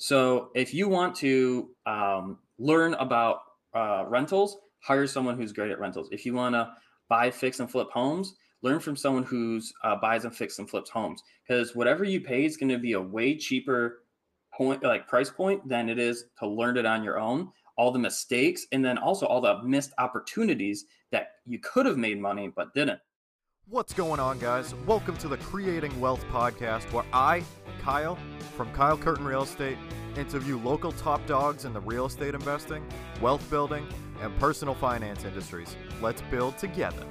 So if you want to um, learn about uh, rentals, hire someone who's great at rentals. If you want to buy, fix, and flip homes, learn from someone who's uh, buys and fix and flips homes. Because whatever you pay is going to be a way cheaper point, like price point, than it is to learn it on your own. All the mistakes, and then also all the missed opportunities that you could have made money but didn't. What's going on, guys? Welcome to the Creating Wealth podcast, where I, Kyle, from Kyle Curtin Real Estate, interview local top dogs in the real estate investing, wealth building, and personal finance industries. Let's build together.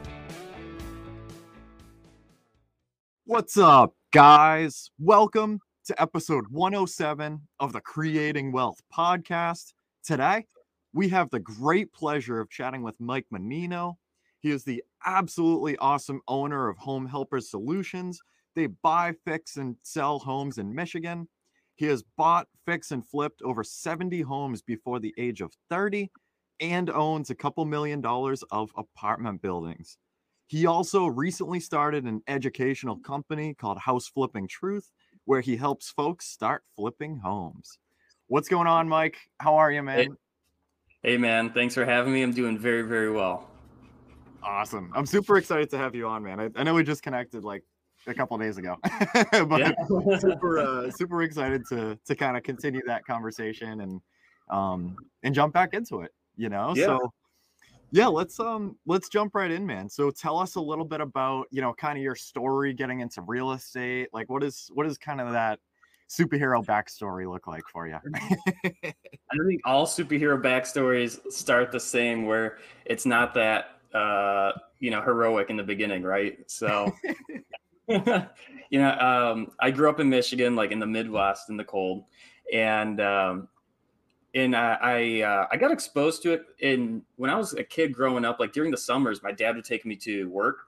What's up, guys? Welcome to episode 107 of the Creating Wealth podcast. Today, we have the great pleasure of chatting with Mike Mannino. He is the absolutely awesome owner of Home Helpers Solutions. They buy, fix, and sell homes in Michigan. He has bought, fixed, and flipped over 70 homes before the age of 30 and owns a couple million dollars of apartment buildings. He also recently started an educational company called House Flipping Truth, where he helps folks start flipping homes. What's going on, Mike? How are you, man? Hey, hey man. Thanks for having me. I'm doing very, very well. Awesome. I'm super excited to have you on, man. I, I know we just connected like a couple days ago, but super, uh, super excited to to kind of continue that conversation and um and jump back into it. You know, Yeah. so yeah, let's um let's jump right in, man. So tell us a little bit about you know kind of your story getting into real estate. Like, what is what is kind of that superhero backstory look like for you? I think all superhero backstories start the same, where it's not that uh, you know heroic in the beginning, right? So, you know, um, I grew up in Michigan, like in the Midwest, in the cold, and um, and I I, uh, I got exposed to it in when I was a kid growing up. Like during the summers, my dad would take me to work,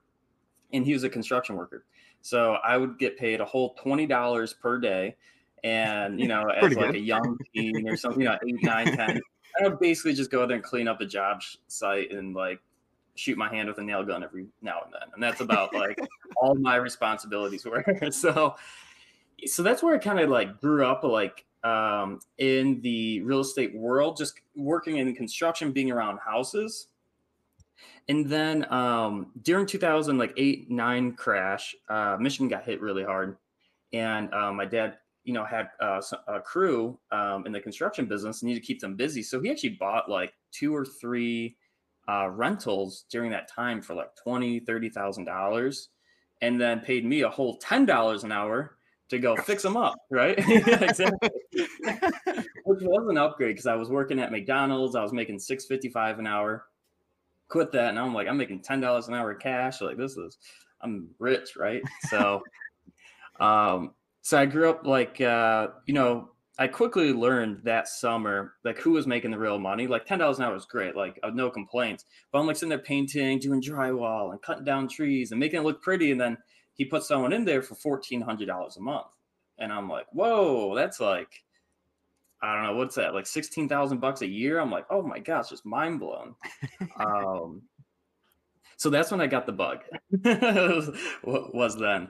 and he was a construction worker, so I would get paid a whole twenty dollars per day. And you know, as like good. a young teen or something, you know, eight, nine, ten, I would basically just go there and clean up the job site and like shoot my hand with a nail gun every now and then. And that's about like all my responsibilities were. so so that's where I kind of like grew up like um in the real estate world, just working in construction, being around houses. And then um during 2000 like 8 9 crash, uh Michigan got hit really hard. And uh, my dad you know had uh, a crew um, in the construction business and needed to keep them busy so he actually bought like two or three uh, rentals during that time for like twenty, thirty thousand dollars, and then paid me a whole ten dollars an hour to go fix them up, right? exactly. Which was an upgrade because I was working at McDonald's. I was making six fifty five an hour. Quit that, and I'm like, I'm making ten dollars an hour cash. Like this is, I'm rich, right? So, um, so I grew up like, uh, you know, I quickly learned that summer like who was making the real money. Like ten dollars an hour is great, like uh, no complaints. But I'm like sitting there painting, doing drywall, and cutting down trees and making it look pretty. And then he put someone in there for fourteen hundred dollars a month, and I'm like, whoa, that's like, I don't know, what's that, like sixteen thousand bucks a year? I'm like, oh my gosh, just mind blown. um, so that's when I got the bug. What was then?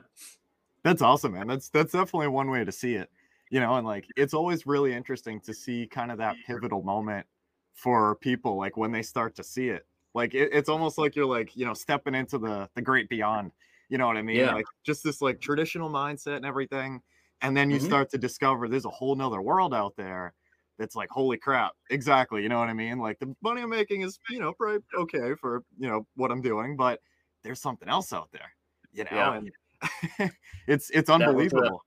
That's awesome, man. That's that's definitely one way to see it. You know, and like it's always really interesting to see kind of that pivotal moment for people, like when they start to see it. Like it, it's almost like you're like, you know, stepping into the the great beyond. You know what I mean? Yeah. Like just this like traditional mindset and everything. And then you Mhm. start to discover there's a whole nother world out there that's like, holy crap. Exactly. You know what I mean? Like the money I'm making is, you know, probably okay for, you know, what I'm doing, but there's something else out there. You know, Yeah. and it's it's unbelievable.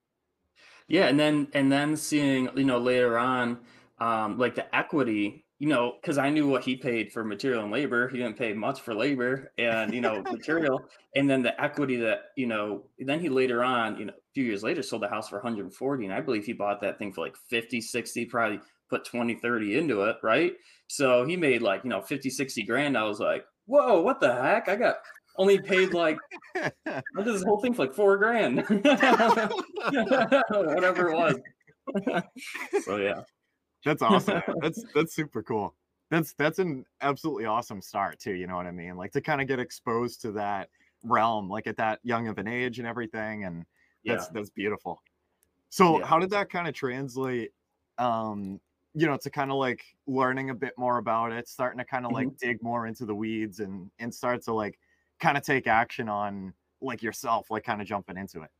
Yeah, and then and then seeing you know later on, um, like the equity, you know, because I knew what he paid for material and labor. He didn't pay much for labor and you know material, and then the equity that you know. Then he later on, you know, a few years later, sold the house for 140, and I believe he bought that thing for like 50, 60, probably put 20, 30 into it, right? So he made like you know 50, 60 grand. I was like, whoa, what the heck? I got only paid like I did this whole thing for like four grand, whatever it was. so yeah, That's awesome. That's that's super cool. That's that's an absolutely awesome start too. You know what I mean? Like to kind of get exposed to that realm, like at that young of an age and everything, and yeah. that's that's beautiful. So Yeah. how did that kind of translate um, you know, to kind of like learning a bit more about it, starting to kind of like dig more into the weeds and and start to like kind of take action on like yourself, like kind of jumping into it?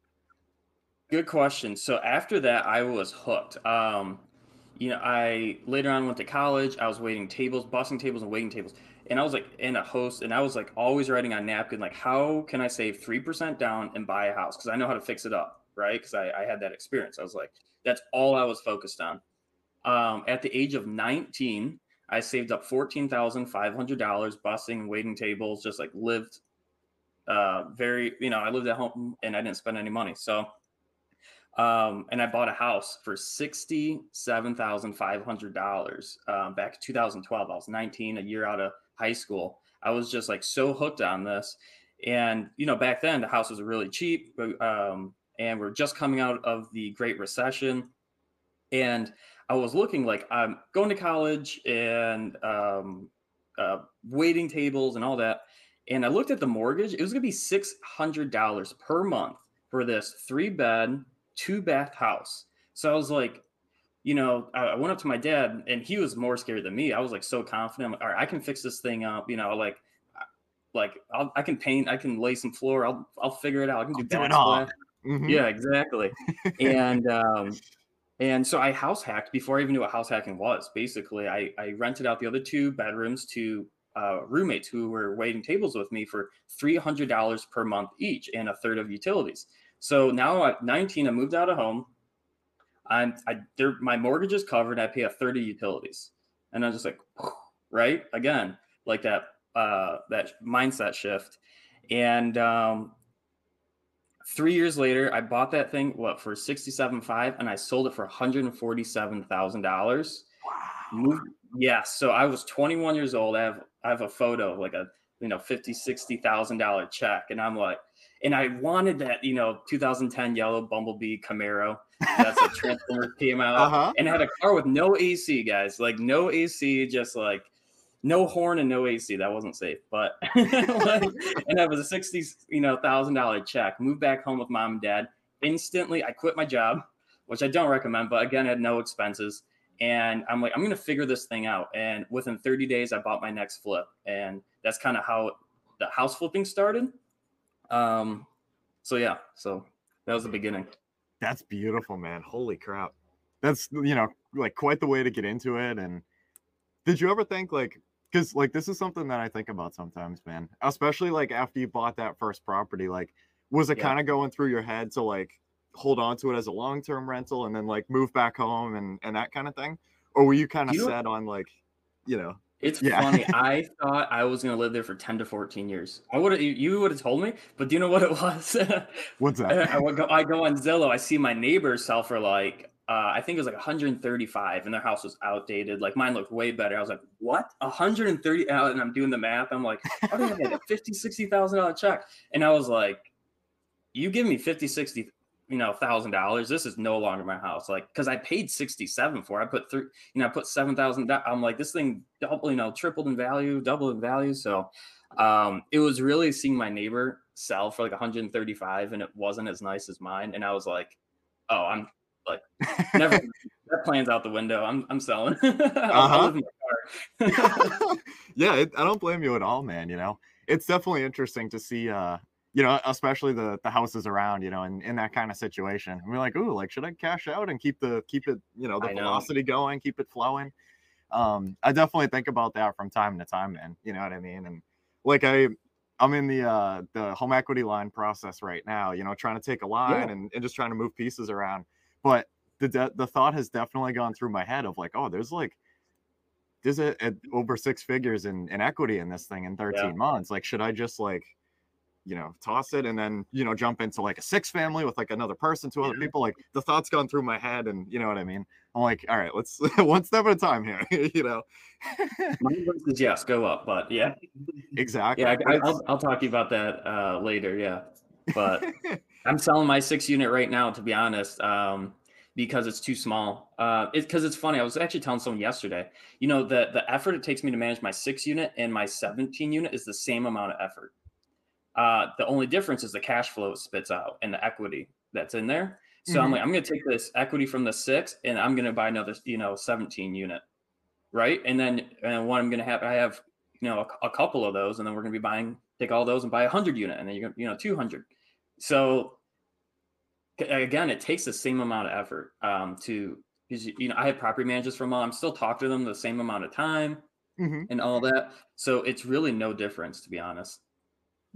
Good question. So after that, I was hooked. Um, you know, I later on went to college. I was waiting tables, bussing tables, and waiting tables, and I was like in a host, and I was like always writing on napkin, like how can I save three percent down and buy a house because I know how to fix it up, right? Because I, I had that experience. I was like, that's all I was focused on. Um, at the age of 19, I saved up fourteen thousand five hundred dollars bussing and waiting tables, just like lived uh very you know i lived at home and i didn't spend any money so um, and I bought a house for sixty-seven thousand five hundred dollars um, back in 2012. I was 19, a year out of high school. I was just like so hooked on this, and you know, back then the house was really cheap, um, and we're just coming out of the Great Recession, and I was looking like I'm going to college and um, uh, waiting tables and all that, and I looked at the mortgage. It was going to be six hundred dollars per month for this three bed two bath house. So I was like, you know, I went up to my dad and he was more scared than me. I was like so confident. I'm like, all right, I can fix this thing up. You know, like, like I'll, i can paint, I can lay some floor. I'll, I'll figure it out. I can do, do it all. Mm-hmm. Yeah, exactly. and, um, and so I house hacked before I even knew what house hacking was. Basically, I, I rented out the other two bedrooms to uh, roommates who were waiting tables with me for $300 per month each and a third of utilities. So now at 19, I moved out of home. I'm I my mortgage is covered. I pay a 30 utilities, and I'm just like, right again, like that uh, that mindset shift. And um, three years later, I bought that thing what for 67.5, and I sold it for 147 thousand dollars. Wow. Yeah, so I was 21 years old. I have I have a photo of like a you know 50 60 thousand dollar check, and I'm like and I wanted that, you know, 2010 yellow Bumblebee Camaro. That's a Transformers came out, uh-huh. and I had a car with no AC, guys, like no AC, just like no horn and no AC. That wasn't safe, but like, and that was a sixty, you know, thousand dollar check. Moved back home with mom and dad. Instantly, I quit my job, which I don't recommend, but again, I had no expenses. And I'm like, I'm gonna figure this thing out. And within 30 days, I bought my next flip, and that's kind of how the house flipping started. Um, so yeah, so that was the beginning. That's beautiful, man. Holy crap. That's you know, like quite the way to get into it. And did you ever think like because like this is something that I think about sometimes, man. Especially like after you bought that first property, like was it yeah. kind of going through your head to like hold on to it as a long-term rental and then like move back home and and that kind of thing? Or were you kind of set on like, you know, it's yeah. funny. I thought I was gonna live there for ten to fourteen years. I would have you would have told me, but do you know what it was? What's that? I would go. I go on Zillow. I see my neighbors sell for like uh, I think it was like 135, and their house was outdated. Like mine looked way better. I was like, what? 130? And I'm doing the math. I'm like, how do I get a 50, 60 thousand dollar check? And I was like, you give me 50, 60 you know, thousand dollars. This is no longer my house. Like, cause I paid 67 for, it. I put three, you know, I put 7,000. I'm like, this thing double, you know, tripled in value, doubled in value. So, um, it was really seeing my neighbor sell for like 135 and it wasn't as nice as mine. And I was like, oh, I'm like, never, that plan's out the window. I'm, I'm selling. uh-huh. yeah. It, I don't blame you at all, man. You know, it's definitely interesting to see, uh, you know, especially the the houses around, you know, in, in that kind of situation. And we're like, ooh, like should I cash out and keep the keep it, you know, the I velocity know. going, keep it flowing? Um, I definitely think about that from time to time, man. You know what I mean? And like I I'm in the uh the home equity line process right now, you know, trying to take a line yeah. and, and just trying to move pieces around. But the de- the thought has definitely gone through my head of like, oh, there's like there's a, a over six figures in, in equity in this thing in 13 yeah. months. Like, should I just like you know, toss it and then, you know, jump into like a six family with like another person, two other people. Like the thoughts gone through my head and you know what I mean? I'm like, all right, let's one step at a time here, you know. My is yes, go up, but yeah. Exactly. Yeah, I, will I'll talk to you about that uh, later. Yeah. But I'm selling my six unit right now, to be honest. Um, because it's too small. Uh, it's because it's funny. I was actually telling someone yesterday. You know, the the effort it takes me to manage my six unit and my 17 unit is the same amount of effort. Uh, the only difference is the cash flow it spits out and the equity that's in there. So I'm like, I'm gonna take this equity from the six and I'm gonna buy another, you know, 17 unit. Right. And then and what I'm gonna have, I have, you know, a, a couple of those, and then we're gonna be buying, take all those and buy a hundred unit, and then you're gonna, you know, 200. So again, it takes the same amount of effort um, to, you know, I have property managers from I'm still talking to them the same amount of time Mhm. and all that. So it's really no difference, to be honest.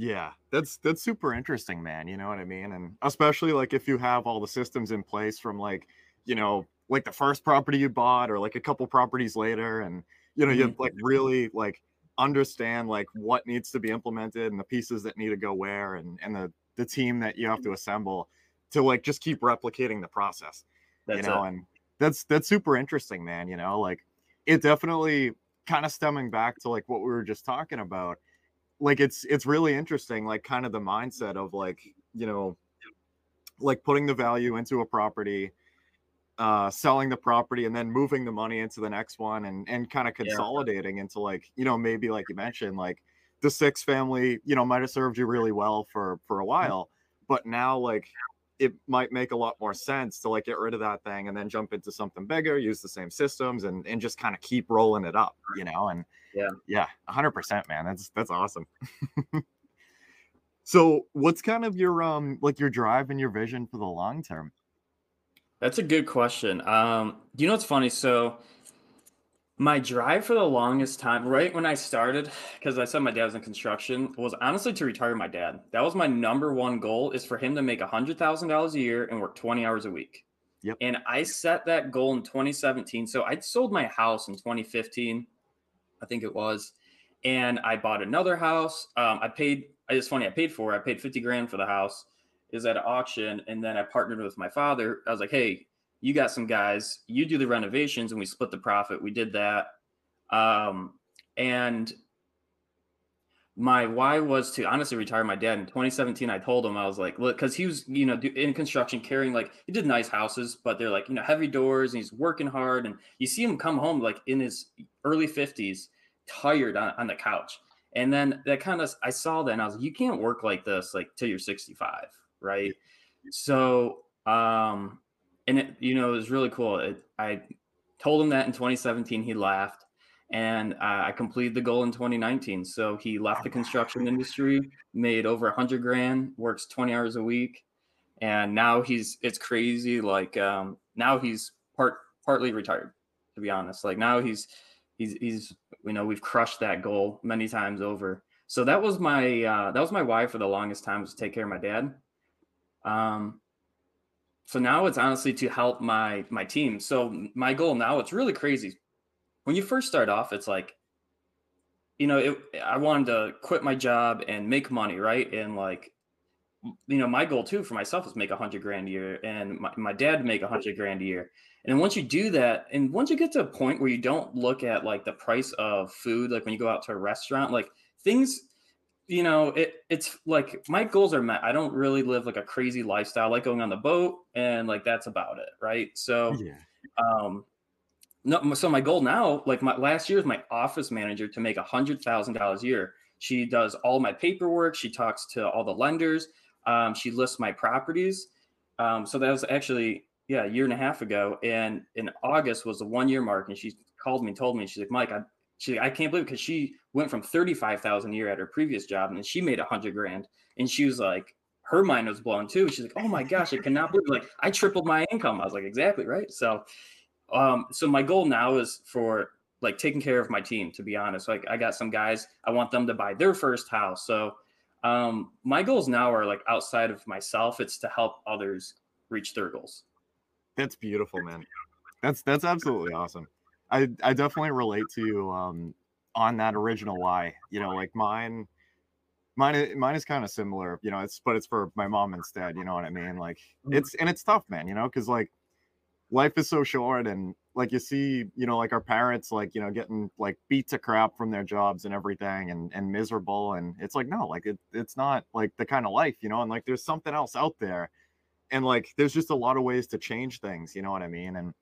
Yeah, that's that's super interesting, man. You know what I mean? And especially like if you have all the systems in place from like, you know, like the first property you bought or like a couple properties later and you know, you Mhm. like really like understand like what needs to be implemented and the pieces that need to go where and and the the team that you have to assemble to like just keep replicating the process That's you know it. and that's that's super interesting man you know like it definitely kind of stemming back to like what we were just talking about like it's it's really interesting like kind of the mindset of like you know like putting the value into a property uh selling the property and then moving the money into the next one and and kind of Yeah. consolidating into like you know maybe like you mentioned like the six family you know might have served you really well for for a Mm-hmm. while but now like it might make a lot more sense to like get rid of that thing and then jump into something bigger use the same systems and and just kind of keep rolling it up you know and Yeah. yeah 100% man that's that's awesome so what's kind of your um like your drive and your vision for the long term That's a good question. Um, you know what's funny? So my drive for the longest time, right when I started, because I said my dad was in construction, was honestly to retire my dad. That was my number one goal is for him to make a hundred thousand dollars a year and work 20 hours a week. Yep. And I set that goal in 2017. So I sold my house in 2015, I think it was. And I bought another house. Um, I paid, it's funny, I paid for. I paid 50 grand for the house is at an auction and then I partnered with my father. I was like, hey, you got some guys, you do the renovations and we split the profit. We did that. Um, and my why was to honestly retire my dad in 2017. I told him, I was like, look, because he was, you know, in construction carrying like, he did nice houses, but they're like, you know, heavy doors and he's working hard. And you see him come home like in his early 50s, tired on, on the couch. And then that kind of, I saw that and I was like, you can't work like this like till you're 65 right? So, um, and it, you know, it was really cool. It, I told him that in 2017, he laughed, and uh, I completed the goal in 2019. So he left the construction industry, made over hundred grand, works 20 hours a week, and now he's it's crazy. Like um, now he's part partly retired, to be honest. Like now he's he's he's you know we've crushed that goal many times over. So that was my uh, that was my why for the longest time was to take care of my dad. Um, so now it's honestly to help my my team. So my goal now it's really crazy. When you first start off, it's like, you know, it, I wanted to quit my job and make money, right? And like, you know, my goal too for myself is make a hundred grand a year, and my, my dad make a hundred grand a year. And then once you do that, and once you get to a point where you don't look at like the price of food, like when you go out to a restaurant, like things you know, it it's like my goals are met. I don't really live like a crazy lifestyle, I like going on the boat, and like that's about it, right? So, yeah um, no, so my goal now, like my last year, is my office manager to make a hundred thousand dollars a year. She does all my paperwork. She talks to all the lenders. Um, she lists my properties. Um, so that was actually yeah a year and a half ago, and in August was the one year mark, and she called me and told me she's like Mike, I she I can't believe because she went from thirty five thousand a year at her previous job, and she made a hundred grand, and she was like her mind was blown too. She's like, oh my gosh, I cannot believe like I tripled my income. I was like, exactly right. So um, so my goal now is for like taking care of my team, to be honest. Like I got some guys, I want them to buy their first house. So um, my goals now are like outside of myself. It's to help others reach their goals. That's beautiful, man. That's that's absolutely awesome. I I definitely relate to you um on that original why. You know, like mine mine mine is kind of similar, you know, it's but it's for my mom instead, you know what I mean? Like Mhm. it's and it's tough, man, you know, cuz like life is so short and like you see, you know, like our parents like, you know, getting like beat to crap from their jobs and everything and and miserable and it's like no, like it it's not like the kind of life, you know, and like there's something else out there and like there's just a lot of ways to change things you know what i mean and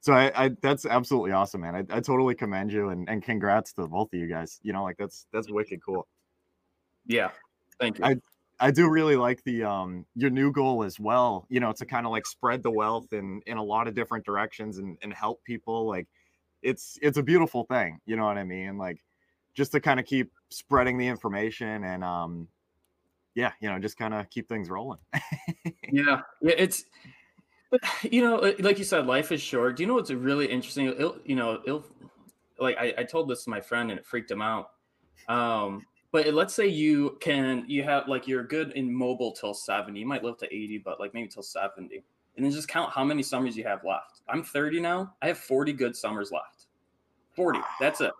so i, I that's absolutely awesome man I, I totally commend you and, and congrats to both of you guys you know like that's that's wicked cool Yeah. Thank you. I- I do really like the um your new goal as well. You know, to kind of like spread the wealth in in a lot of different directions and and help people. Like, it's it's a beautiful thing. You know what I mean? Like, just to kind of keep spreading the information and um, yeah, you know, just kind of keep things rolling. yeah, yeah, it's. But you know, like you said, life is short. Do you know what's really interesting? It'll, you know, it'll like I, I told this to my friend and it freaked him out. Um, but let's say you can you have like you're good in mobile till 70 you might live to 80 but like maybe till 70 and then just count how many summers you have left. I'm 30 now. I have 40 good summers left. 40 that's it.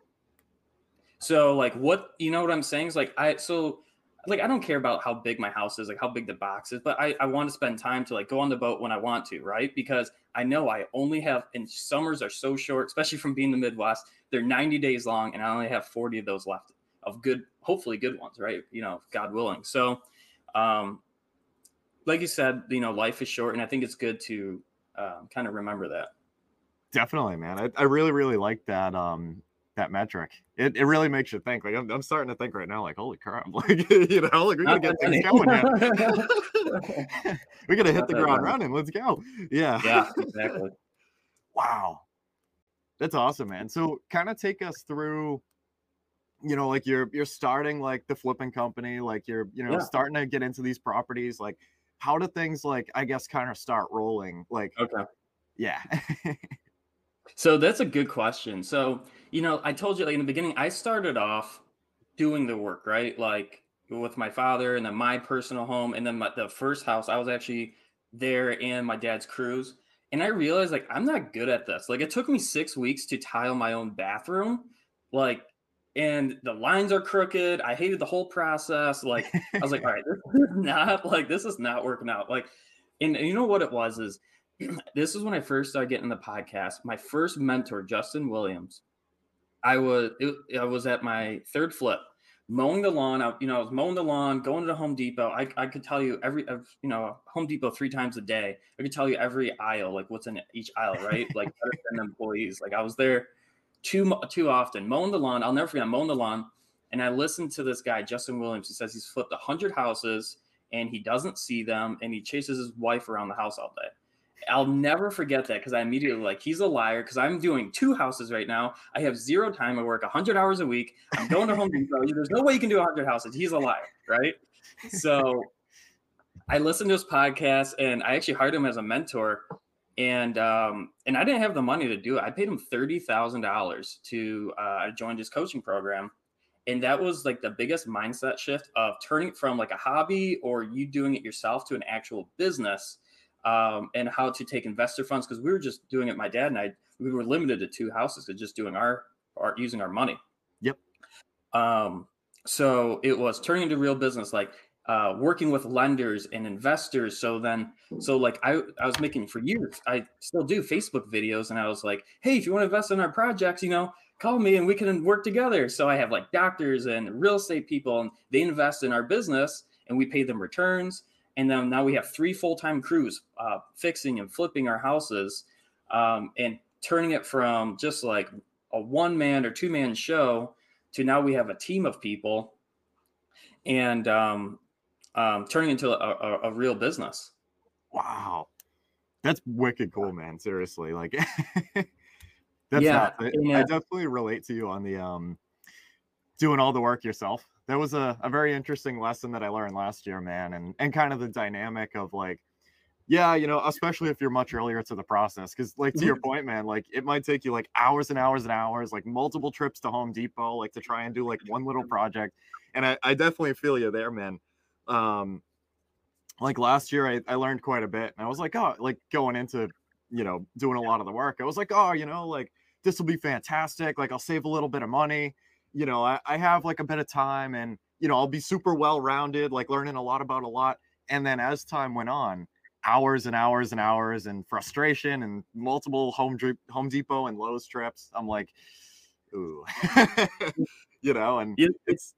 So like what you know what i'm saying? Is like i so like i don't care about how big my house is like how big the box is but i, I want to spend time to like go on the boat when i want to right? Because i know i only have and summers are so short especially from being the midwest. They're 90 days long and i only have 40 of those left of good, hopefully good ones, right? You know, God willing. So, um, like you said, you know, life is short, and I think it's good to um, kind of remember that. Definitely, man. I, I really, really like that um that metric. It, it really makes you think. Like I'm, I'm starting to think right now, like, holy crap, like you know, like we gotta get things going now. we gotta hit the ground running. Let's go. Yeah. Yeah, exactly. wow. That's awesome, man. So kind of take us through you know like you're you're starting like the flipping company like you're you know yeah. starting to get into these properties like how do things like i guess kind of start rolling like okay. Yeah. So that's a good question. So you know i told you like in the beginning i started off doing the work right? Like with my father and then my personal home and then my, the first house i was actually there in my dad's cruise. And i realized like i'm not good at this. Like it took me six weeks to tile my own bathroom like and the lines are crooked. I hated the whole process. Like I was like, all right, this is not like this is not working out. Like, and, and you know what it was is this is when I first started getting the podcast. My first mentor, Justin Williams. I was it, I was at my third flip, mowing the lawn. I, you know, I was mowing the lawn, going to Home Depot. I, I could tell you every, you know, Home Depot three times a day. I could tell you every aisle, like what's in each aisle, right? Like employees. Like I was there too too often mowing the lawn. I'll never forget mowing the lawn, and I listened to this guy Justin Williams. He says he's flipped hundred houses and he doesn't see them, and he chases his wife around the house all day. I'll never forget that because I immediately like he's a liar because I'm doing two houses right now. I have zero time. I work 100 hours a week. I'm going to Home Depot. There's no way you can do 100 houses. He's a liar, right? So I listened to his podcast and I actually hired him as a mentor and um, and I didn't have the money to do it. I paid him thirty thousand dollars to uh, I joined his coaching program, and that was like the biggest mindset shift of turning it from like a hobby or you doing it yourself to an actual business, um, and how to take investor funds because we were just doing it. My dad and I we were limited to two houses to just doing our our using our money. Yep. Um. So it was turning into real business. Like uh, working with lenders and investors. So then, so like I, I was making for years, I still do Facebook videos, and I was like, hey, if you want to invest in our projects, you know, call me and we can work together. So I have like doctors and real estate people, and they invest in our business, and we pay them returns. And then now we have three full time crews uh, fixing and flipping our houses, um, and turning it from just like a one man or two man show to now we have a team of people and um, um, turning into a, a, a real business. Wow, that's wicked cool, man. Seriously, like that's yeah, yeah, I definitely relate to you on the um doing all the work yourself. That was a, a very interesting lesson that I learned last year, man, and and kind of the dynamic of like, yeah, you know, especially if you're much earlier to the process, because like to your point, man, like it might take you like hours and hours and hours, like multiple trips to Home Depot, like to try and do like one little project. And I, I definitely feel you there, man um like last year I, I learned quite a bit and i was like oh like going into you know doing a lot of the work i was like oh you know like this will be fantastic like i'll save a little bit of money you know I, I have like a bit of time and you know i'll be super well rounded like learning a lot about a lot and then as time went on hours and hours and hours and frustration and multiple home home depot and lowes trips i'm like ooh you know and it's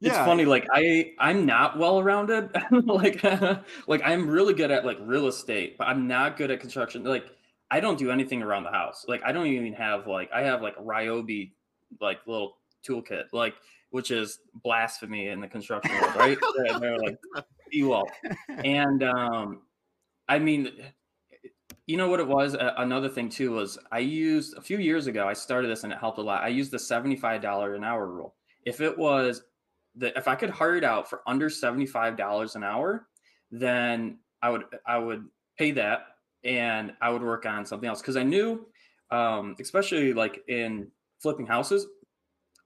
it's yeah. funny like i i'm not well rounded like like i'm really good at like real estate but i'm not good at construction like i don't do anything around the house like i don't even have like i have like a ryobi like little toolkit like which is blasphemy in the construction world, right? they're, they're like, you all. And um, I mean, you know what it was? Uh, another thing too was I used a few years ago, I started this and it helped a lot. I used the $75 an hour rule. If it was that if I could hire it out for under $75 an hour, then I would I would pay that and I would work on something else because I knew, um, especially like in flipping houses,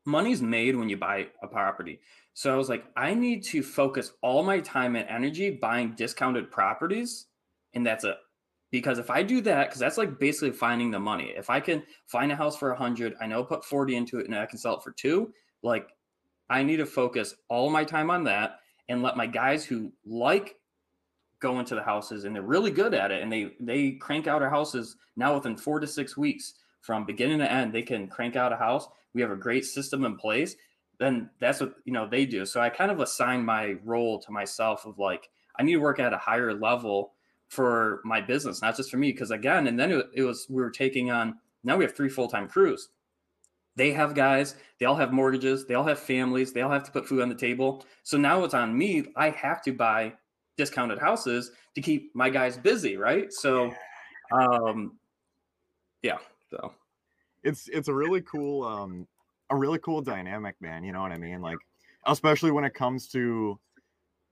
money's made when you buy a property. So I was like, I need to focus all my time and energy buying discounted properties, and that's it. Because if I do that, because that's like basically finding the money. If I can find a house for a hundred, I know put forty into it, and I can sell it for two. Like, I need to focus all my time on that and let my guys who like go into the houses and they're really good at it and they they crank out our houses now within four to six weeks. From beginning to end they can crank out a house. We have a great system in place. Then that's what you know they do. So i kind of assign my role to myself of like i need to work at a higher level for my business not just for me. Because again and then it, it was we were taking on now we have three full-time crews they have guys they all have mortgages they all have families they all have to put food on the table so now it's on me i have to buy discounted houses to keep my guys busy, right? So, um, yeah, so it's it's a really cool um a really cool dynamic, man. You know what I mean? Like, especially when it comes to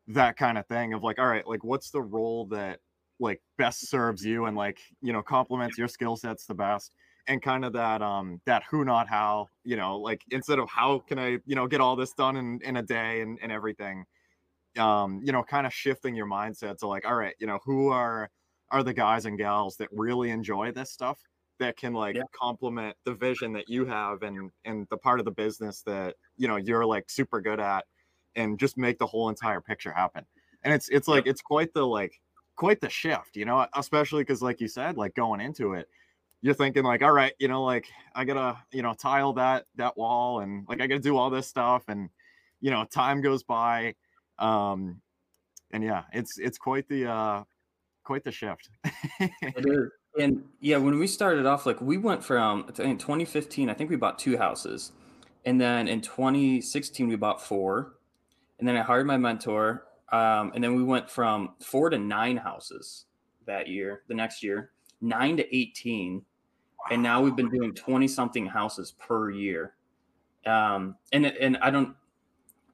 that kind of thing of like, all right, like what's the role that like best serves you and like you know complements your skill sets the best and kind of that um that who not how you know like instead of how can i you know get all this done in in a day and, and everything um, you know, kind of shifting your mindset to like, all right, you know, who are are the guys and gals that really enjoy this stuff that can like yeah. complement the vision that you have and and the part of the business that you know you're like super good at and just make the whole entire picture happen. And it's it's like it's quite the like quite the shift, you know, especially because like you said, like going into it, you're thinking like, all right, you know, like I gotta, you know, tile that that wall and like I gotta do all this stuff and you know, time goes by um, and yeah, it's it's quite the uh, quite the shift. And yeah, when we started off, like we went from in 2015, I think we bought two houses, and then in 2016 we bought four, and then I hired my mentor, um, and then we went from four to nine houses that year. The next year, nine to 18, and now we've been doing 20 something houses per year. Um, and and I don't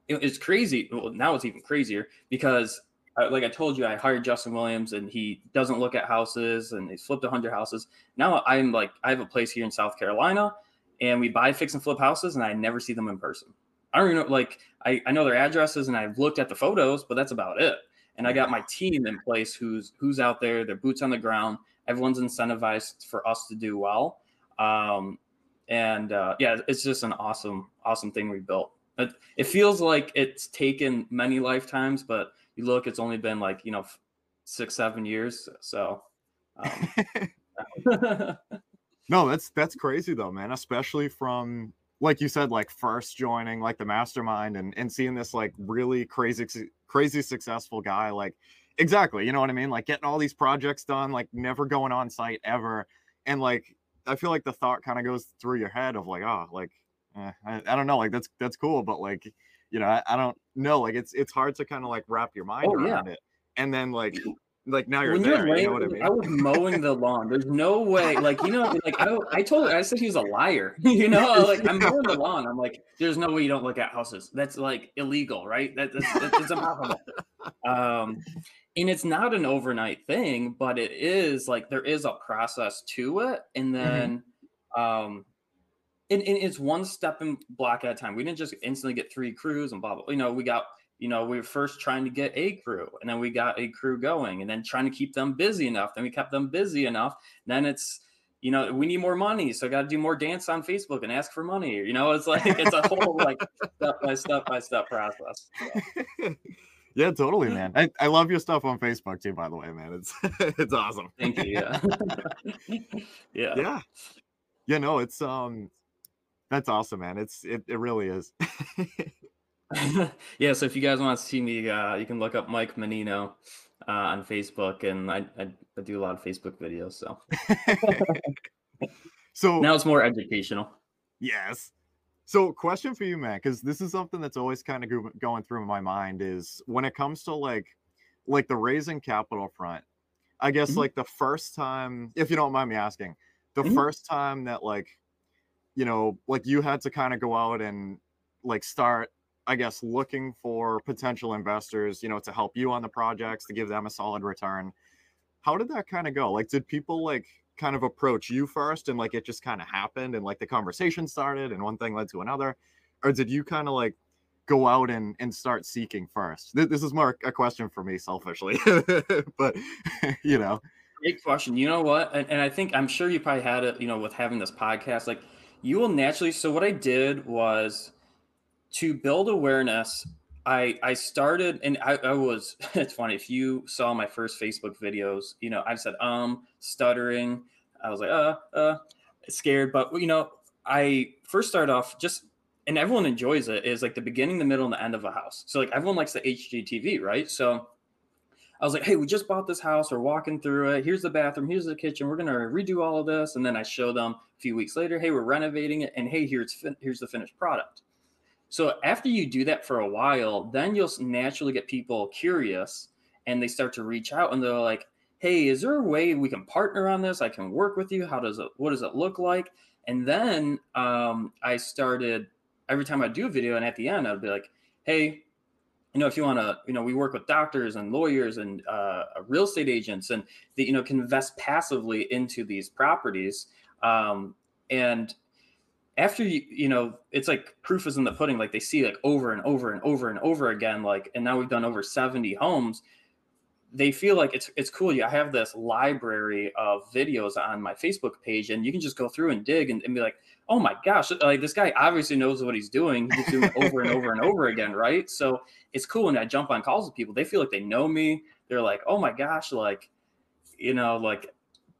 it's crazy. Well, now it's even crazier because, uh, like I told you, I hired Justin Williams and he doesn't look at houses and he's flipped 100 houses. Now I'm like, I have a place here in South Carolina and we buy, fix, and flip houses and I never see them in person. I don't even know, like, I, I know their addresses and I've looked at the photos, but that's about it. And I got my team in place who's who's out there, their boots on the ground. Everyone's incentivized for us to do well. Um, and uh, yeah, it's just an awesome, awesome thing we built. It, it feels like it's taken many lifetimes, but you look, it's only been like you know six, seven years. So. Um, no, that's that's crazy though, man. Especially from like you said, like first joining like the mastermind and and seeing this like really crazy crazy successful guy like exactly you know what i mean like getting all these projects done like never going on site ever and like i feel like the thought kind of goes through your head of like oh like eh, I, I, don't know, like that's that's cool, but like, you know, I, I don't know, like it's it's hard to kind of like wrap your mind oh, around yeah. it, and then like like now you're when there. You're laying, you know what I mean? I was mowing the lawn. There's no way, like you know, like I. I told, I said he was a liar. you know, like I'm mowing the lawn. I'm like, there's no way you don't look at houses. That's like illegal, right? That, that's that's impossible. Um, and it's not an overnight thing, but it is like there is a process to it, and mm-hmm. then. Mm-hmm. um and, and it's one step in block at a time. We didn't just instantly get three crews and blah blah. You know, we got you know we were first trying to get a crew, and then we got a crew going, and then trying to keep them busy enough. Then we kept them busy enough. Then it's you know we need more money, so I got to do more dance on Facebook and ask for money. You know, it's like it's a whole like step by step by step process. So. Yeah, totally, man. I, I love your stuff on Facebook too, by the way, man. It's it's awesome. Thank you. Yeah. yeah. Yeah. Yeah, no, it's um that's awesome, man. It's it, it really is. yeah, so if you guys want to see me, uh, you can look up Mike Mannino uh, on Facebook, and I, I, I do a lot of Facebook videos. So so now it's more educational. Yes. So, question for you, man, because this is something that's always kind of going through my mind is when it comes to like, like the raising capital front. I guess Mhm. like the first time, if you don't mind me asking, the Mhm. first time that like, you know, like you had to kind of go out and like start, I guess, looking for potential investors, you know, to help you on the projects to give them a solid return. How did that kind of go? Like, did people like kind of approach you first and like it just kind of happened and like the conversation started and one thing led to another? Or did you kind of like go out and, and start seeking first? Th- This is more a question for me selfishly, but you know, Great question. You know what? And, and I think I'm sure you probably had it, you know, with having this podcast. Like you will naturally. So what I did was to build awareness. I I started and I, I was. It's funny if you saw my first Facebook videos. You know, I said um stuttering. I was like uh uh scared, but you know, I first started off just. And everyone enjoys it. Is like the beginning, the middle, and the end of a house. So like everyone likes the HGTV, right? So I was like, hey, we just bought this house. We're walking through it. Here's the bathroom. Here's the kitchen. We're gonna redo all of this. And then I show them a few weeks later, hey, we're renovating it, and hey, here's fin- here's the finished product. So after you do that for a while, then you'll naturally get people curious, and they start to reach out, and they're like, hey, is there a way we can partner on this? I can work with you. How does it? What does it look like? And then um, I started every time I do a video, and at the end, I'd be like, hey, you know, if you want to, you know, we work with doctors and lawyers and uh, real estate agents, and that you know can invest passively into these properties. Um, and after you, you know, it's like proof is in the pudding. Like they see like over and over and over and over again. Like, and now we've done over seventy homes. They feel like it's it's cool. I have this library of videos on my Facebook page, and you can just go through and dig and, and be like, oh my gosh, like this guy obviously knows what he's doing. He's doing it over and over and over again, right? So it's cool when I jump on calls with people. They feel like they know me. They're like, oh my gosh, like, you know, like,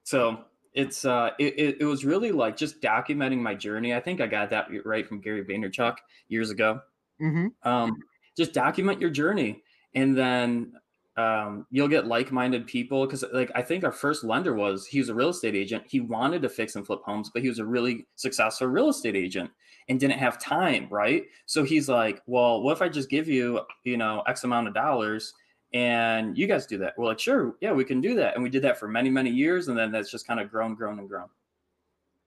so it's uh, it, it, was really like just documenting my journey. I think I got that right from Gary Vaynerchuk years ago. hmm Um, just document your journey, and then um, you'll get like-minded people. Because like I think our first lender was he was a real estate agent. He wanted to fix and flip homes, but he was a really successful real estate agent and didn't have time, right? So he's like, well, what if I just give you, you know, X amount of dollars and you guys do that? We're like, sure, yeah, we can do that. And we did that for many, many years. And then that's just kind of grown, grown, and grown.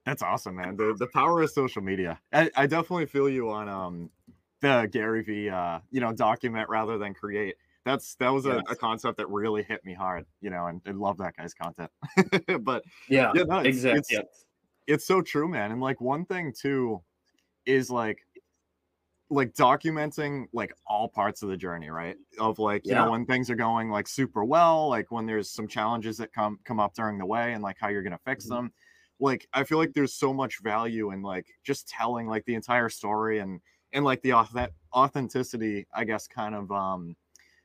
That's awesome, man. The the power of social media. I, I definitely feel you on um the Gary V uh, you know, document rather than create. That's that was a, a concept that really hit me hard, you know, and, and love that guy's content. but Yeah, yeah, no, it's, exactly. it's Yeah. it's so true, man. And like one thing too is like like documenting like all parts of the journey, right? Of like, you Yeah. know, when things are going like super well, like when there's some challenges that come come up during the way and like how you're gonna fix Mhm. them. Like I feel like there's so much value in like just telling like the entire story and and like the auth- authenticity, I guess, kind of um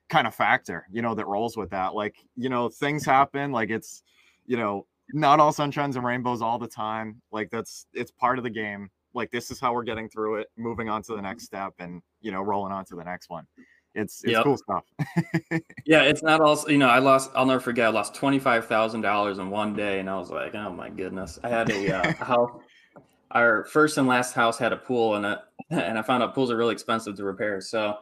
kind of factor, you know, that rolls with that. Like, you know, things happen, like it's, you know, not all sunshines and rainbows all the time. Like that's it's part of the game. Like this is how we're getting through it, moving on to the next step and you know, rolling on to the next one. It's it's Yep. cool stuff. Yeah, it's not all. You know, I lost. I'll never forget. I lost twenty five thousand dollars in one day, and I was like, "Oh my goodness!" I had a, uh, house. Our first and last house had a pool in it, and I found out pools are really expensive to repair. So,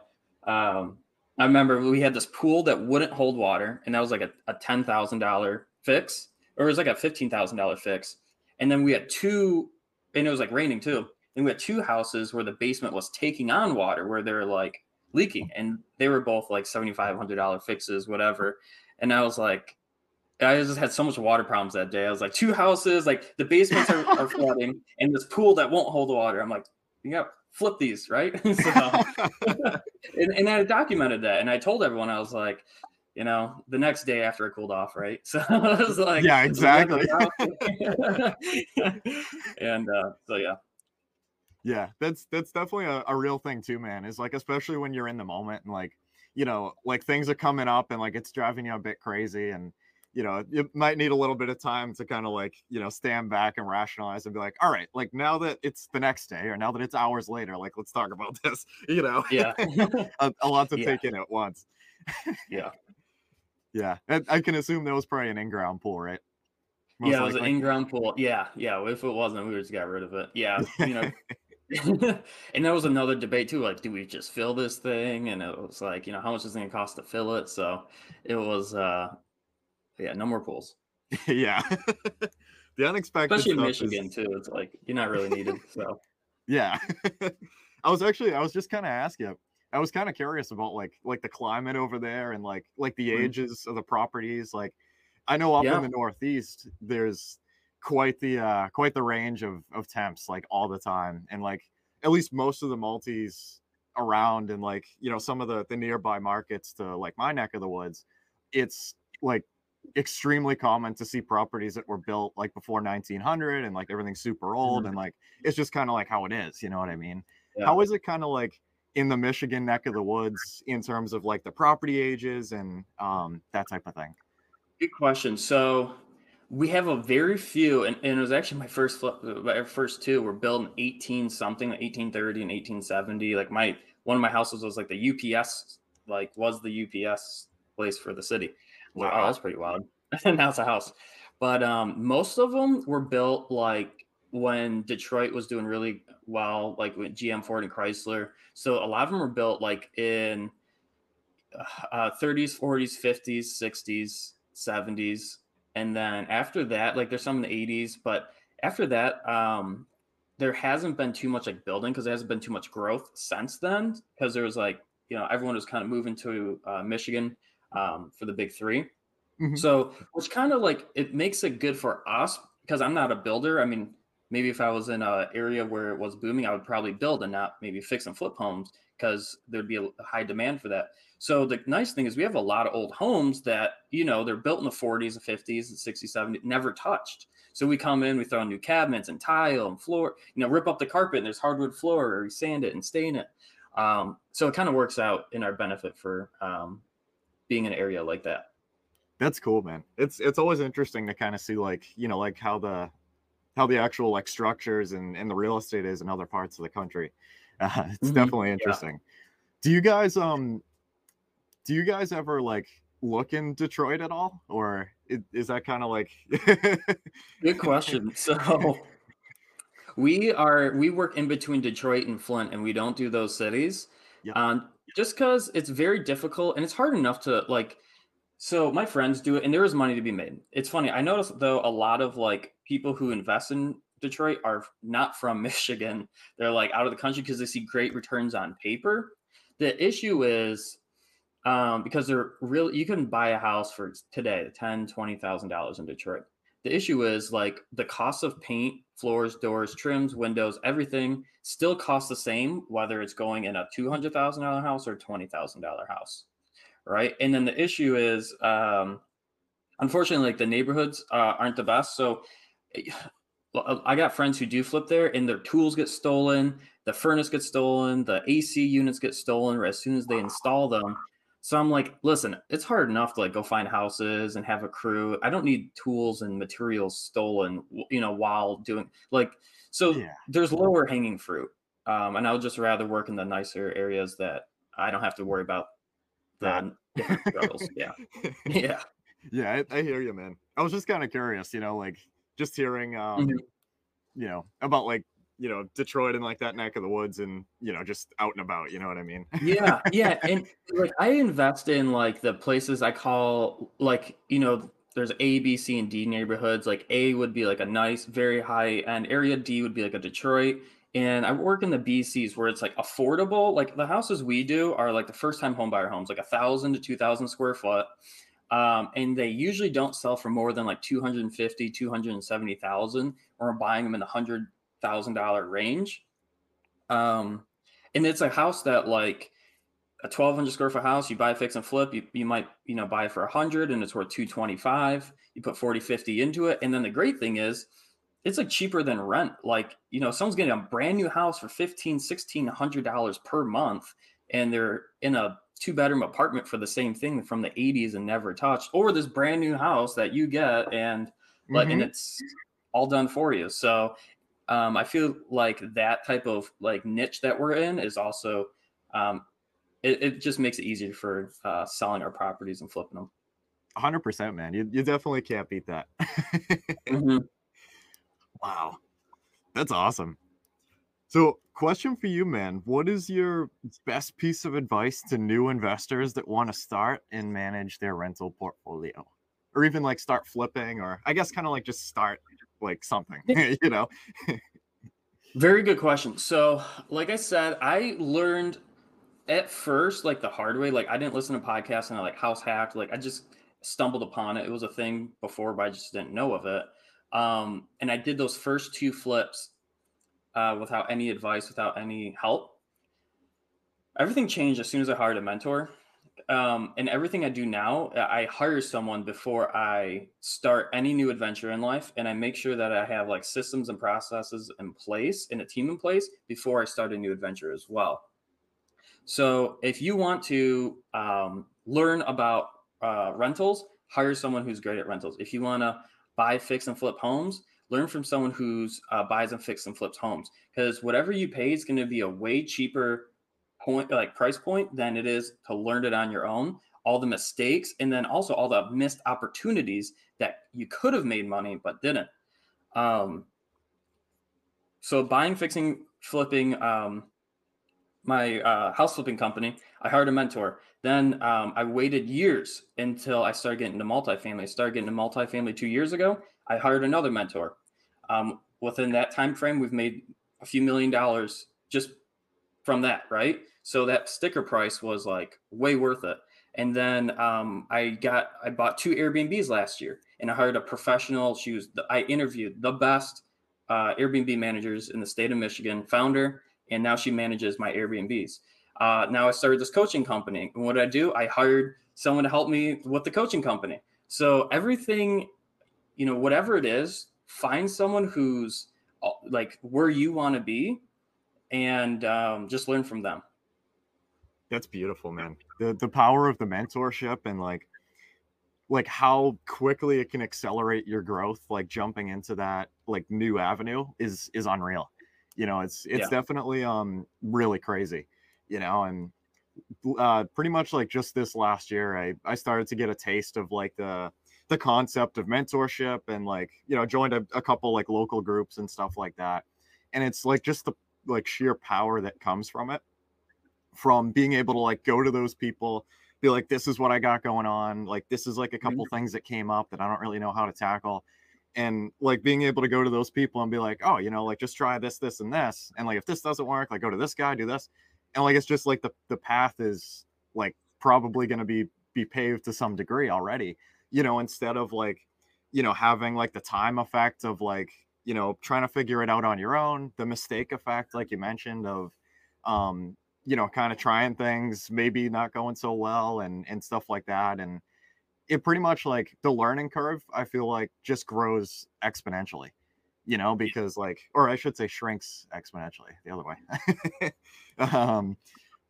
um, I remember we had this pool that wouldn't hold water, and that was like a, a ten thousand dollar fix, or it was like a fifteen thousand dollar fix. And then we had two, and it was like raining too. And we had two houses where the basement was taking on water, where they're like leaking, and they were both like seventy five hundred dollar fixes, whatever. And I was like, I just had so much water problems that day. I was like, two houses, like the basements are, are flooding, and this pool that won't hold the water. I'm like, you got flip these, right? so, and, and I documented that, and I told everyone, I was like, you know, the next day after it cooled off, right? So I was like, Yeah, exactly. left the house." and uh, so yeah, Yeah, that's that's definitely a, a real thing too, man. Is like especially when you're in the moment and like, you know, like things are coming up and like it's driving you a bit crazy and you know, you might need a little bit of time to kind of like, you know, stand back and rationalize and be like, all right, like now that it's the next day or now that it's hours later, like let's talk about this, you know. yeah, a, a lot to Yeah. take in at once. yeah, Yeah. and I can assume that was probably an in-ground pool, right? Most yeah. It was an in-ground pool. Yeah, yeah. If it wasn't, we just got rid of it. Yeah, you know, and there was another debate too, like, do we just fill this thing? And it was like, you know, how much is it gonna cost to fill it? So it was uh yeah, no more pools. yeah. the unexpected Especially in stuff is- Michigan too. It's like you're not really needed. So Yeah. I was actually I was just kind of asking. I was kind of curious about like like the climate over there and like like the Mhm. ages of the properties. Like I know up Yeah. in the northeast there's quite the uh quite the range of of temps like all the time and like at least most of the multis around and like you know some of the the nearby markets to like my neck of the woods it's like extremely common to see properties that were built like before 1900 and like everything's super old Mhm. and like it's just kind of like how it is you know what i mean Yeah. how is it kind of like in the michigan neck of the woods in terms of like the property ages and um that type of thing Good question. So we have a very few, and, and it was actually my first flip, my first two were built in 18 something, like 1830 and 1870. Like my one of my houses was like the UPS, like was the UPS place for the city. Wow, Wow. that's pretty wild. and now it's a house. But um, most of them were built like when Detroit was doing really well, like with GM Ford and Chrysler. So a lot of them were built like in uh, 30s, 40s, 50s, 60s, 70s, and then after that, like there's some in the 80s, but after that, um, there hasn't been too much like building because there hasn't been too much growth since then. Because there was like you know everyone was kind of moving to uh, Michigan um, for the big 3 Mhm. So which kind of like it makes it good for us because I'm not a builder. I mean, maybe if I was in an area where it was booming, I would probably build and not maybe fix and flip homes because there'd be a high demand for that. So the nice thing is we have a lot of old homes that, you know, they're built in the 40s and 50s and 60s, 70s, never touched. So we come in, we throw in new cabinets and tile and floor, you know, rip up the carpet and there's hardwood floor or we sand it and stain it. Um, so it kind of works out in our benefit for um, being in an area like that. that's cool man it's it's always interesting to kind of see like you know like how the how the actual like structures and, and the real estate is in other parts of the country uh, it's Mhm. definitely Yeah. interesting do you guys um do you guys ever like look in detroit at all or i- is that kind of like Good question. So we are we work in between Detroit and Flint, and we don't do those cities. Yeah. Um, just because it's very difficult and it's hard enough to like. So my friends do it, and there is money to be made. It's funny. I noticed though a lot of like people who invest in Detroit are not from Michigan. They're like out of the country because they see great returns on paper. The issue is um, because they're real. You can buy a house for today, ten, twenty thousand dollars in Detroit. The issue is like the cost of paint, floors, doors, trims, windows, everything still costs the same, whether it's going in a two hundred thousand dollar house or twenty thousand dollar house, right? And then the issue is, um, unfortunately, like the neighborhoods uh, aren't the best. So I got friends who do flip there, and their tools get stolen, the furnace gets stolen, the AC units get stolen as soon as they install them. So I'm like, listen, it's hard enough to like go find houses and have a crew. I don't need tools and materials stolen, you know, while doing like so. yeah There's lower hanging fruit, um, and I would just rather work in the nicer areas that I don't have to worry about struggles. Yeah, yeah. yeah I, I hear you man i was just kind of curious you know like just hearing um Mhm. you know about like you know detroit and like that neck of the woods and you know just out and about you know what i mean yeah yeah and like i invest in like the places i call like you know there's a b c and d neighborhoods like a would be like a nice very high end area d would be like a detroit and i work in the bcs where it's like affordable. Like the houses we do are like the first time home buyer homes like a thousand to two thousand square foot. Um, and they usually don't sell for more than like 250 270000 or buying them in the hundred thousand dollar range. Um, and it's a house that like a 1200 square foot house you buy a fix and flip you, you might you know buy for 100 and it's worth 225 you put 40 50 into it. And then the great thing is it's like cheaper than rent. Like you know someone's getting a brand new house for 15 1600 dollars per month and they're in a two bedroom apartment for the same thing from the 80s and never touched or this brand new house that you get and like and it's all done for you. So um, i feel like that type of like niche that we're in is also um, it, it just makes it easier for uh, selling our properties and flipping them 100% man. You, you definitely can't beat that wow that's awesome so question for you, man. What is your best piece of advice to new investors that want to start and manage their rental portfolio? Or even like start flipping, or I guess kind of like just start like something, you know? Very good question. So, like I said, I learned at first like the hard way. Like I didn't listen to podcasts and I like house hacked. Like I just stumbled upon it. It was a thing before, but I just didn't know of it. Um, and I did those first two flips uh, without any advice, without any help. Everything changed as soon as I hired a mentor. Um, and everything I do now, I hire someone before I start any new adventure in life, and I make sure that I have like systems and processes in place and a team in place before I start a new adventure as well. So if you want to um, learn about uh, rentals, hire someone who's great at rentals. If you want to buy, fix, and flip homes, learn from someone who's uh, buys and fix and flips homes. Because whatever you pay is going to be a way cheaper point, like price point, than it is to learn it on your own. All the mistakes, and then also all the missed opportunities that you could have made money but didn't. Um, so buying, fixing, flipping. Um, my uh, house flipping company, I hired a mentor. Then um, I waited years until I started getting into multifamily. I started getting into multifamily two years ago. I hired another mentor. Um, within that time frame, we've made a few million dollars just from that, right? So that sticker price was like way worth it. And then um, I got I bought two Airbnbs last year, and I hired a professional. She was the, I interviewed the best uh, Airbnb managers in the state of Michigan, founder, and now she manages my Airbnbs. Uh, now I started this coaching company, and what did I do? I hired someone to help me with the coaching company. So everything, you know, whatever it is, find someone who's uh, like where you want to be, and um, just learn from them. That's beautiful, man. The the power of the mentorship and like like how quickly it can accelerate your growth like jumping into that like new avenue is is unreal you know it's it's yeah. definitely um really crazy you know and uh pretty much like just this last year i i started to get a taste of like the the concept of mentorship and like you know joined a, a couple like local groups and stuff like that. And it's like just the like sheer power that comes from it from being able to like go to those people be like this is what i got going on like this is like a couple mm-hmm. things that came up that i don't really know how to tackle. And like being able to go to those people and be like oh you know like just try this this and this and like if this doesn't work like go to this guy do this and like it's just like the the path is like probably going to be be paved to some degree already you know instead of like you know having like the time effect of like you know trying to figure it out on your own the mistake effect like you mentioned of um you know kind of trying things maybe not going so well and and stuff like that and it pretty much like the learning curve i feel like just grows exponentially you know because like or i should say shrinks exponentially the other way. Um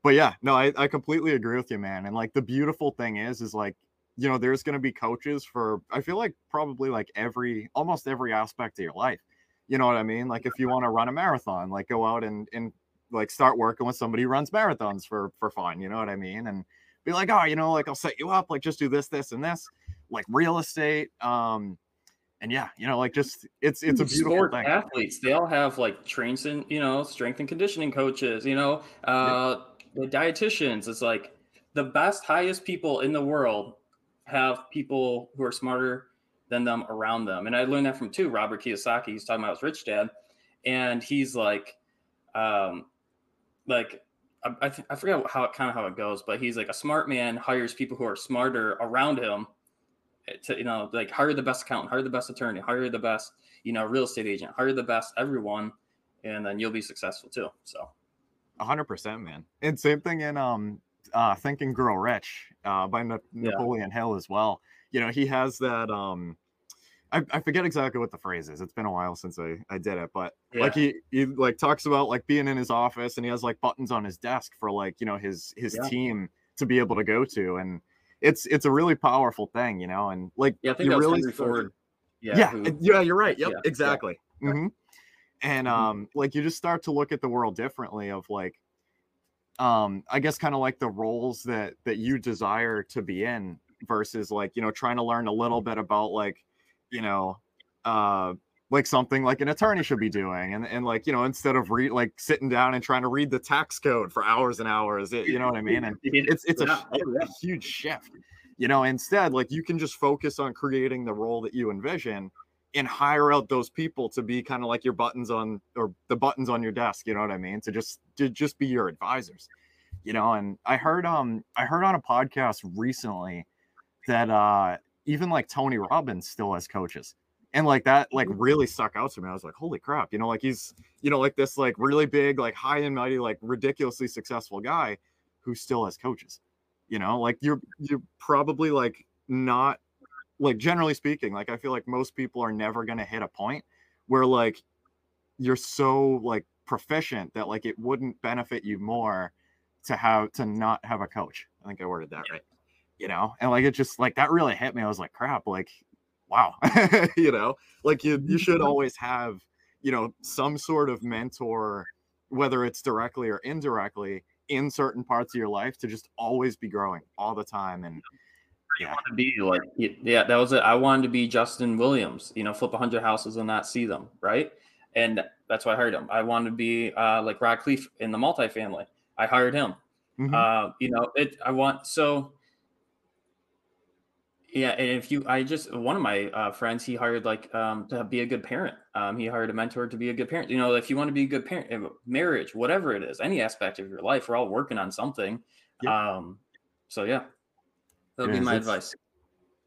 but yeah no I, I completely agree with you man and like the beautiful thing is is like you know there's going to be coaches for i feel like probably like every almost every aspect of your life you know what i mean? Like if you want to run a marathon like go out and and like start working with somebody who runs marathons for for fun you know what i mean? And be like, oh, you know, like I'll set you up, like just do this, this, and this, like real estate. Um, and yeah, you know, like just it's it's a beautiful Sport thing. Athletes, they all have like trains and you know, strength and conditioning coaches, you know, uh yeah. the dietitians. It's like the best, highest people in the world have people who are smarter than them around them. And I learned that from too. Robert Kiyosaki, he's talking about his rich dad. And he's like, um, like I, I, I forget how it kind of how it goes, but he's like a smart man hires people who are smarter around him to you know like hire the best accountant, hire the best attorney, hire the best you know real estate agent, hire the best everyone, and then you'll be successful too. So, hundred percent, man. And same thing in um uh Think and Grow Rich uh by Na- yeah. Napoleon Hill as well. You know he has that um I, I forget exactly what the phrase is. It's been a while since I, I did it, but yeah. like he, he like talks about like being in his office and he has like buttons on his desk for like, you know, his his yeah. team to be able to go to. And it's it's a really powerful thing, you know, and like yeah, I think you really Henry Ford. Yeah, yeah, who, yeah, you're right. Yep, yeah, exactly. Mm-hmm. And mm-hmm. um, like you just start to look at the world differently of like um, I guess kind of like the roles that that you desire to be in versus like, you know, trying to learn a little bit about like you know, uh, like something like an attorney should be doing and, and like you know instead of read like sitting down and trying to read the tax code for hours and hours it, you know what i mean? And it's it's a, a huge shift you know? Instead like you can just focus on creating the role that you envision and hire out those people to be kind of like your buttons on or the buttons on your desk you know what i mean? To just to just be your advisors you know? And i heard um i heard on a podcast recently that uh even like tony robbins still has coaches and like that like mm-hmm. really stuck out to me. I was like holy crap you know like he's you know like this like really big like high and mighty like ridiculously successful guy who still has coaches you know like you're you're probably like not like generally speaking like i feel like most people are never going to hit a point where like you're so like proficient that like it wouldn't benefit you more to have to not have a coach i think i worded that right you know and like it just like that really hit me. I was like crap like wow you know like you you should mm-hmm. always have you know some sort of mentor whether it's directly or indirectly in certain parts of your life to just always be growing all the time and yeah. want to be like yeah that was it i wanted to be justin williams you know flip 100 houses and not see them right and that's why i hired him i wanted to be uh, like rod khalil in the multifamily i hired him mm-hmm. uh, you know it i want so yeah, and if you, I just one of my uh, friends, he hired like um, to be a good parent. Um, he hired a mentor to be a good parent. You know, if you want to be a good parent, eh, marriage, whatever it is, any aspect of your life, we're all working on something. Yep. Um, so yeah, that'll be my advice.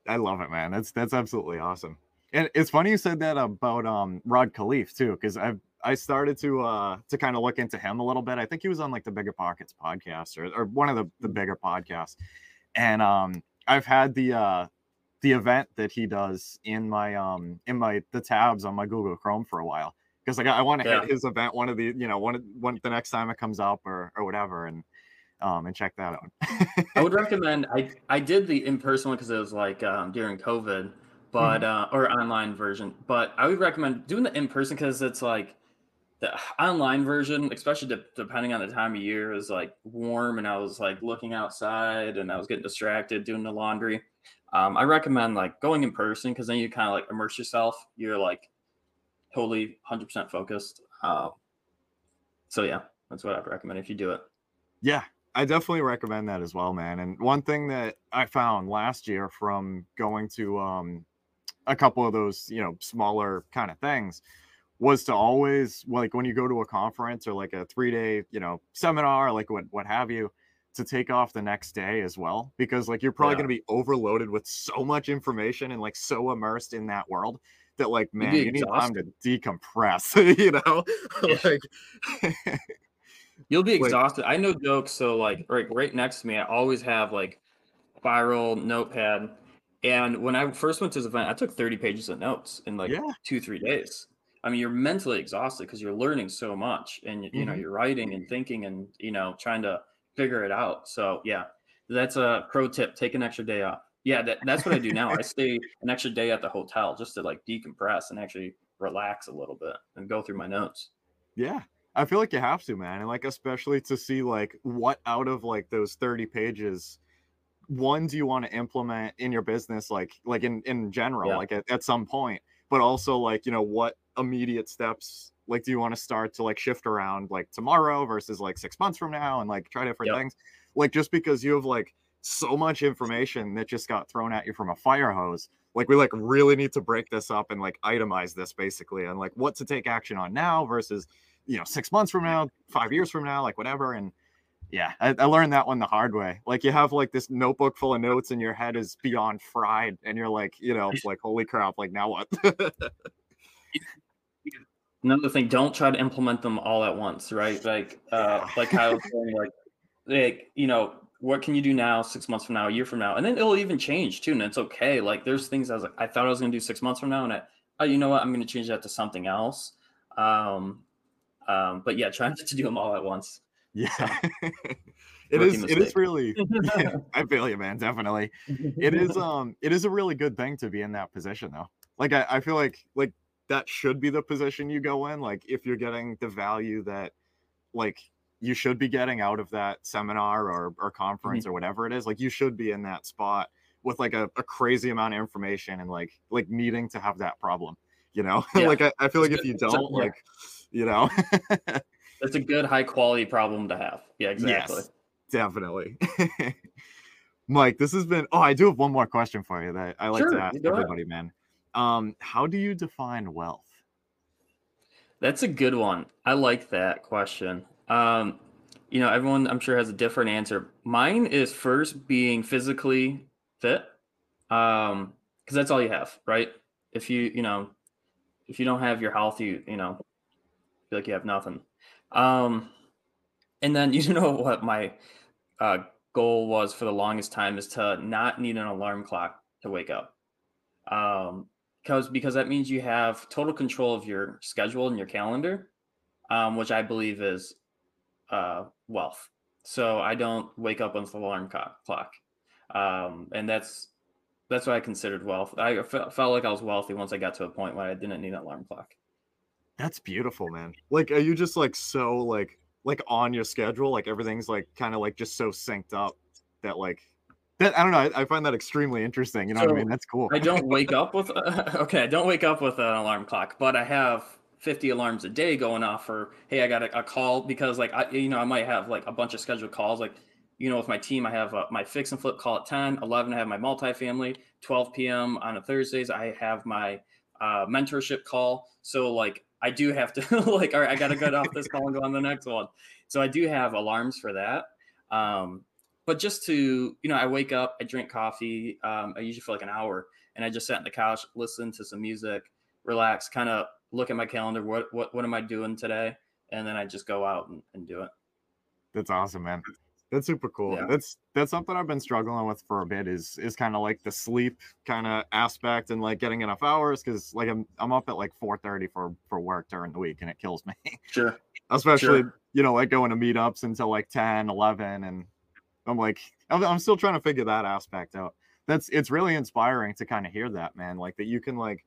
I love it, man. That's that's absolutely awesome. And it's funny you said that about um Rod Khalil too, because I've I started to uh to kind of look into him a little bit. I think he was on like the Bigger Pockets podcast or, or one of the, the bigger podcasts. And um I've had the uh the event that he does in my um in my the tabs on my Google Chrome for a while because like I want to yeah. hit his event one of the you know one one the next time it comes up or or whatever and um and check that out. I would recommend I I did the in person one because it was like um during COVID, but mm-hmm. uh or online version. But I would recommend doing the in person because it's like the online version, especially de- depending on the time of year, is like warm, and I was like looking outside, and I was getting distracted doing the laundry. Um, I recommend like going in person because then you kind of like immerse yourself. You're like totally 100% focused. Uh, so yeah, that's what I'd recommend if you do it. Yeah, I definitely recommend that as well, man. And one thing that I found last year from going to um, a couple of those, you know, smaller kind of things was to always like when you go to a conference or like a three day, you know, seminar, like what what have you, to take off the next day as well because like you're probably yeah. going to be overloaded with so much information and like so immersed in that world that like man you need time to decompress you know like you'll be exhausted like, i know jokes so like right right next to me i always have like viral notepad and when i first went to this event i took 30 pages of notes in like yeah. two three days I mean, you're mentally exhausted because you're learning so much, and you mm-hmm. know, you're writing and thinking, and you know, trying to figure it out. So yeah, that's a pro tip. Take an extra day off. Yeah, that, that's what I do now. I stay an extra day at the hotel just to like decompress and actually relax a little bit and go through my notes. Yeah. I feel like you have to, man. And like especially to see like what out of like those 30 pages one do you want to implement in your business like like in in general yeah. like at, at some point but also like you know what immediate steps like do you want to start to like shift around like tomorrow versus like six months from now and like try different yep. things? Like just because you have like so much information that just got thrown at you from a fire hose like we like really need to break this up and like itemize this basically and like what to take action on now versus you know six months from now five years from now like whatever and yeah I, I learned that one the hard way. Like you have like this notebook full of notes and your head is beyond fried and you're like you know like holy crap like now what another thing don't try to implement them all at once right? Like uh like was saying like like you know what can you do now six months from now a year from now? And then it'll even change too and it's okay. Like there's things i was like i thought i was going to do six months from now and i oh you know what? I'm going to change that to something else. Um um but yeah trying to do them all at once. Yeah. It is mistake. it is really i feel you man definitely. It is um it is a really good thing to be in that position though. Like I, I feel like like that should be the position you go in like if you're getting the value that like you should be getting out of that seminar or, or conference mm-hmm. or whatever it is like you should be in that spot with like a, a crazy amount of information and like like needing to have that problem You know, Yeah. like I, I feel like if you good- it's a- don't, yeah. like, you know, That's a good high quality problem to have. Yeah, exactly. Yes, definitely. Mike, this has been. Oh, I do have one more question for you that I like Sure, to ask everybody, man. Um, how do you define wealth? That's a good one. I like that question. Um, you know, everyone I'm sure has a different answer. Mine is first being physically fit. Um, because that's all you have, right? If you, you know, if you don't have your health, you, you know, feel like you have nothing. Um, and then you know what my uh goal was for the longest time is to not need an alarm clock to wake up. Um, because because that means you have total control of your schedule and your calendar, um, which I believe is uh, wealth. So I don't wake up with the alarm clock, um, and that's that's what I considered wealth. I felt like I was wealthy once I got to a point where I didn't need an alarm clock. That's beautiful, man. Like, are you just like so like like on your schedule? Like everything's like kind of like just so synced up that like that. I don't know. I, I find that extremely interesting. You know what I mean? That's cool. I don't wake up with okay, I don't wake up with an alarm clock, but I have 50 alarms a day going off for hey, I got a, a call because like I you know, I might have like a bunch of scheduled calls like you know, with my team, I have uh, my fix and flip call at 10, 11, I have my multifamily, 12 p.m. on a Thursdays, I have my uh, mentorship call. So like I do have to like, all right, I got to get off this call and go on the next one. So I do have alarms for that. Um, but just to, you know, I wake up, I drink coffee, um, I usually for like an hour and I just sat on the couch, listen to some music, relax, kind of look at my calendar. What, what, what am I doing today? And then I just go out and, and do it. That's awesome, man. That's super cool. Yeah. That's that's something I've been struggling with for a bit. Is is kind of like the sleep kind of aspect and like getting enough hours because like I'm I'm up at like 4:30 for for work during the week and it kills me. Sure. Especially Sure. you know like going to meetups until like 10, 11, and I'm like I'm, I'm still trying to figure that aspect out. That's it's really inspiring to kind of hear that man. Like that you can like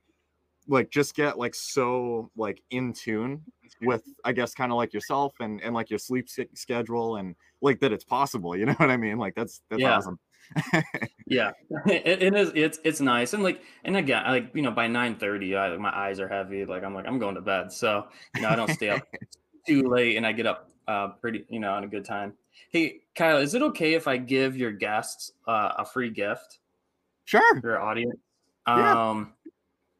like just get like so like in tune with I guess kind of like yourself and and like your sleep schedule and like that it's possible. You know what I mean? Like that's that's Yeah. awesome. Yeah, it, it is. It's it's nice, and like, and again, like you know, by nine thirty, I my eyes are heavy. Like I'm like I'm going to bed, so you know I don't stay up too late, and I get up uh pretty, you know, on a good time. Hey, Kyle, is it okay if I give your guests uh, a free gift, Sure. your audience? Yeah. Um,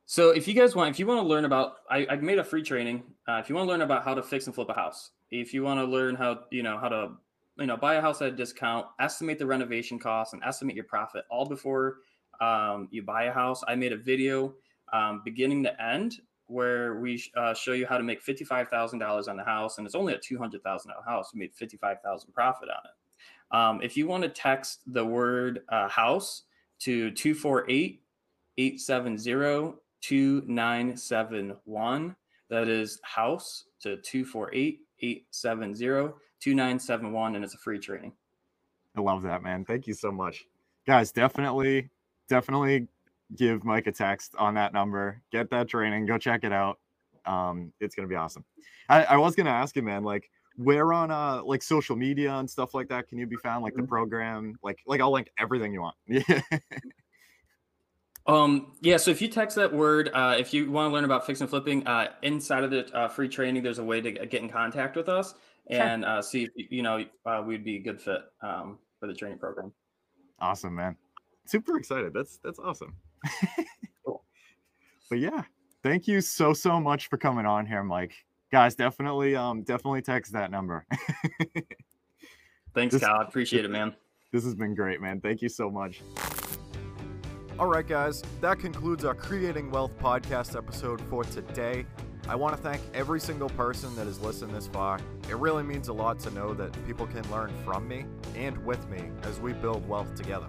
so if you guys want, if you want to learn about, I, I made a free training. Uh, if you want to learn about how to fix and flip a house, if you want to learn how, you know, how to, you know, buy a house at a discount, estimate the renovation costs, and estimate your profit all before um, you buy a house. I made a video um, beginning to end where we uh, show you how to make fifty-five thousand dollars on the house, and it's only a two hundred thousand dollar house. We made fifty-five thousand profit on it. Um, if you want to text the word uh, house to 248 870 2971. That is house to 248 870 2971. And it's a free training. I love that, man. Thank you so much. Guys, definitely, definitely give Mike a text on that number. Get that training. Go check it out. Um, it's gonna be awesome. I, I was gonna ask you, man, like where on uh like social media and stuff like that can you be found? Like the Mhm. program, like like I'll link everything you want. Yeah. Um, yeah, so if you text that word, uh, if you want to learn about fix and flipping, uh, inside of the uh, free training, there's a way to get in contact with us Sure. and uh, see if you know uh, we'd be a good fit um, for the training program. awesome, man. Super excited. That's that's awesome. Cool. But yeah, thank you so so much for coming on here, Mike. Guys, definitely um definitely text that number. Thanks, This- Kyle. I appreciate it, man. This has been great, man. Thank you so much. All right, guys, that concludes our Creating Wealth podcast episode for today. I want to thank every single person that has listened this far. It really means a lot to know that people can learn from me and with me as we build wealth together.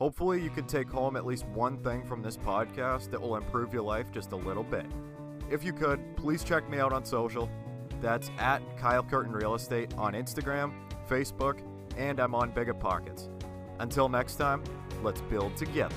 Hopefully, you can take home at least one thing from this podcast that will improve your life just a little bit. If you could, please check me out on social. That's at Kyle Curtin Real Estate on Instagram, Facebook, and I'm on Bigger Pockets. Until next time, let's build together.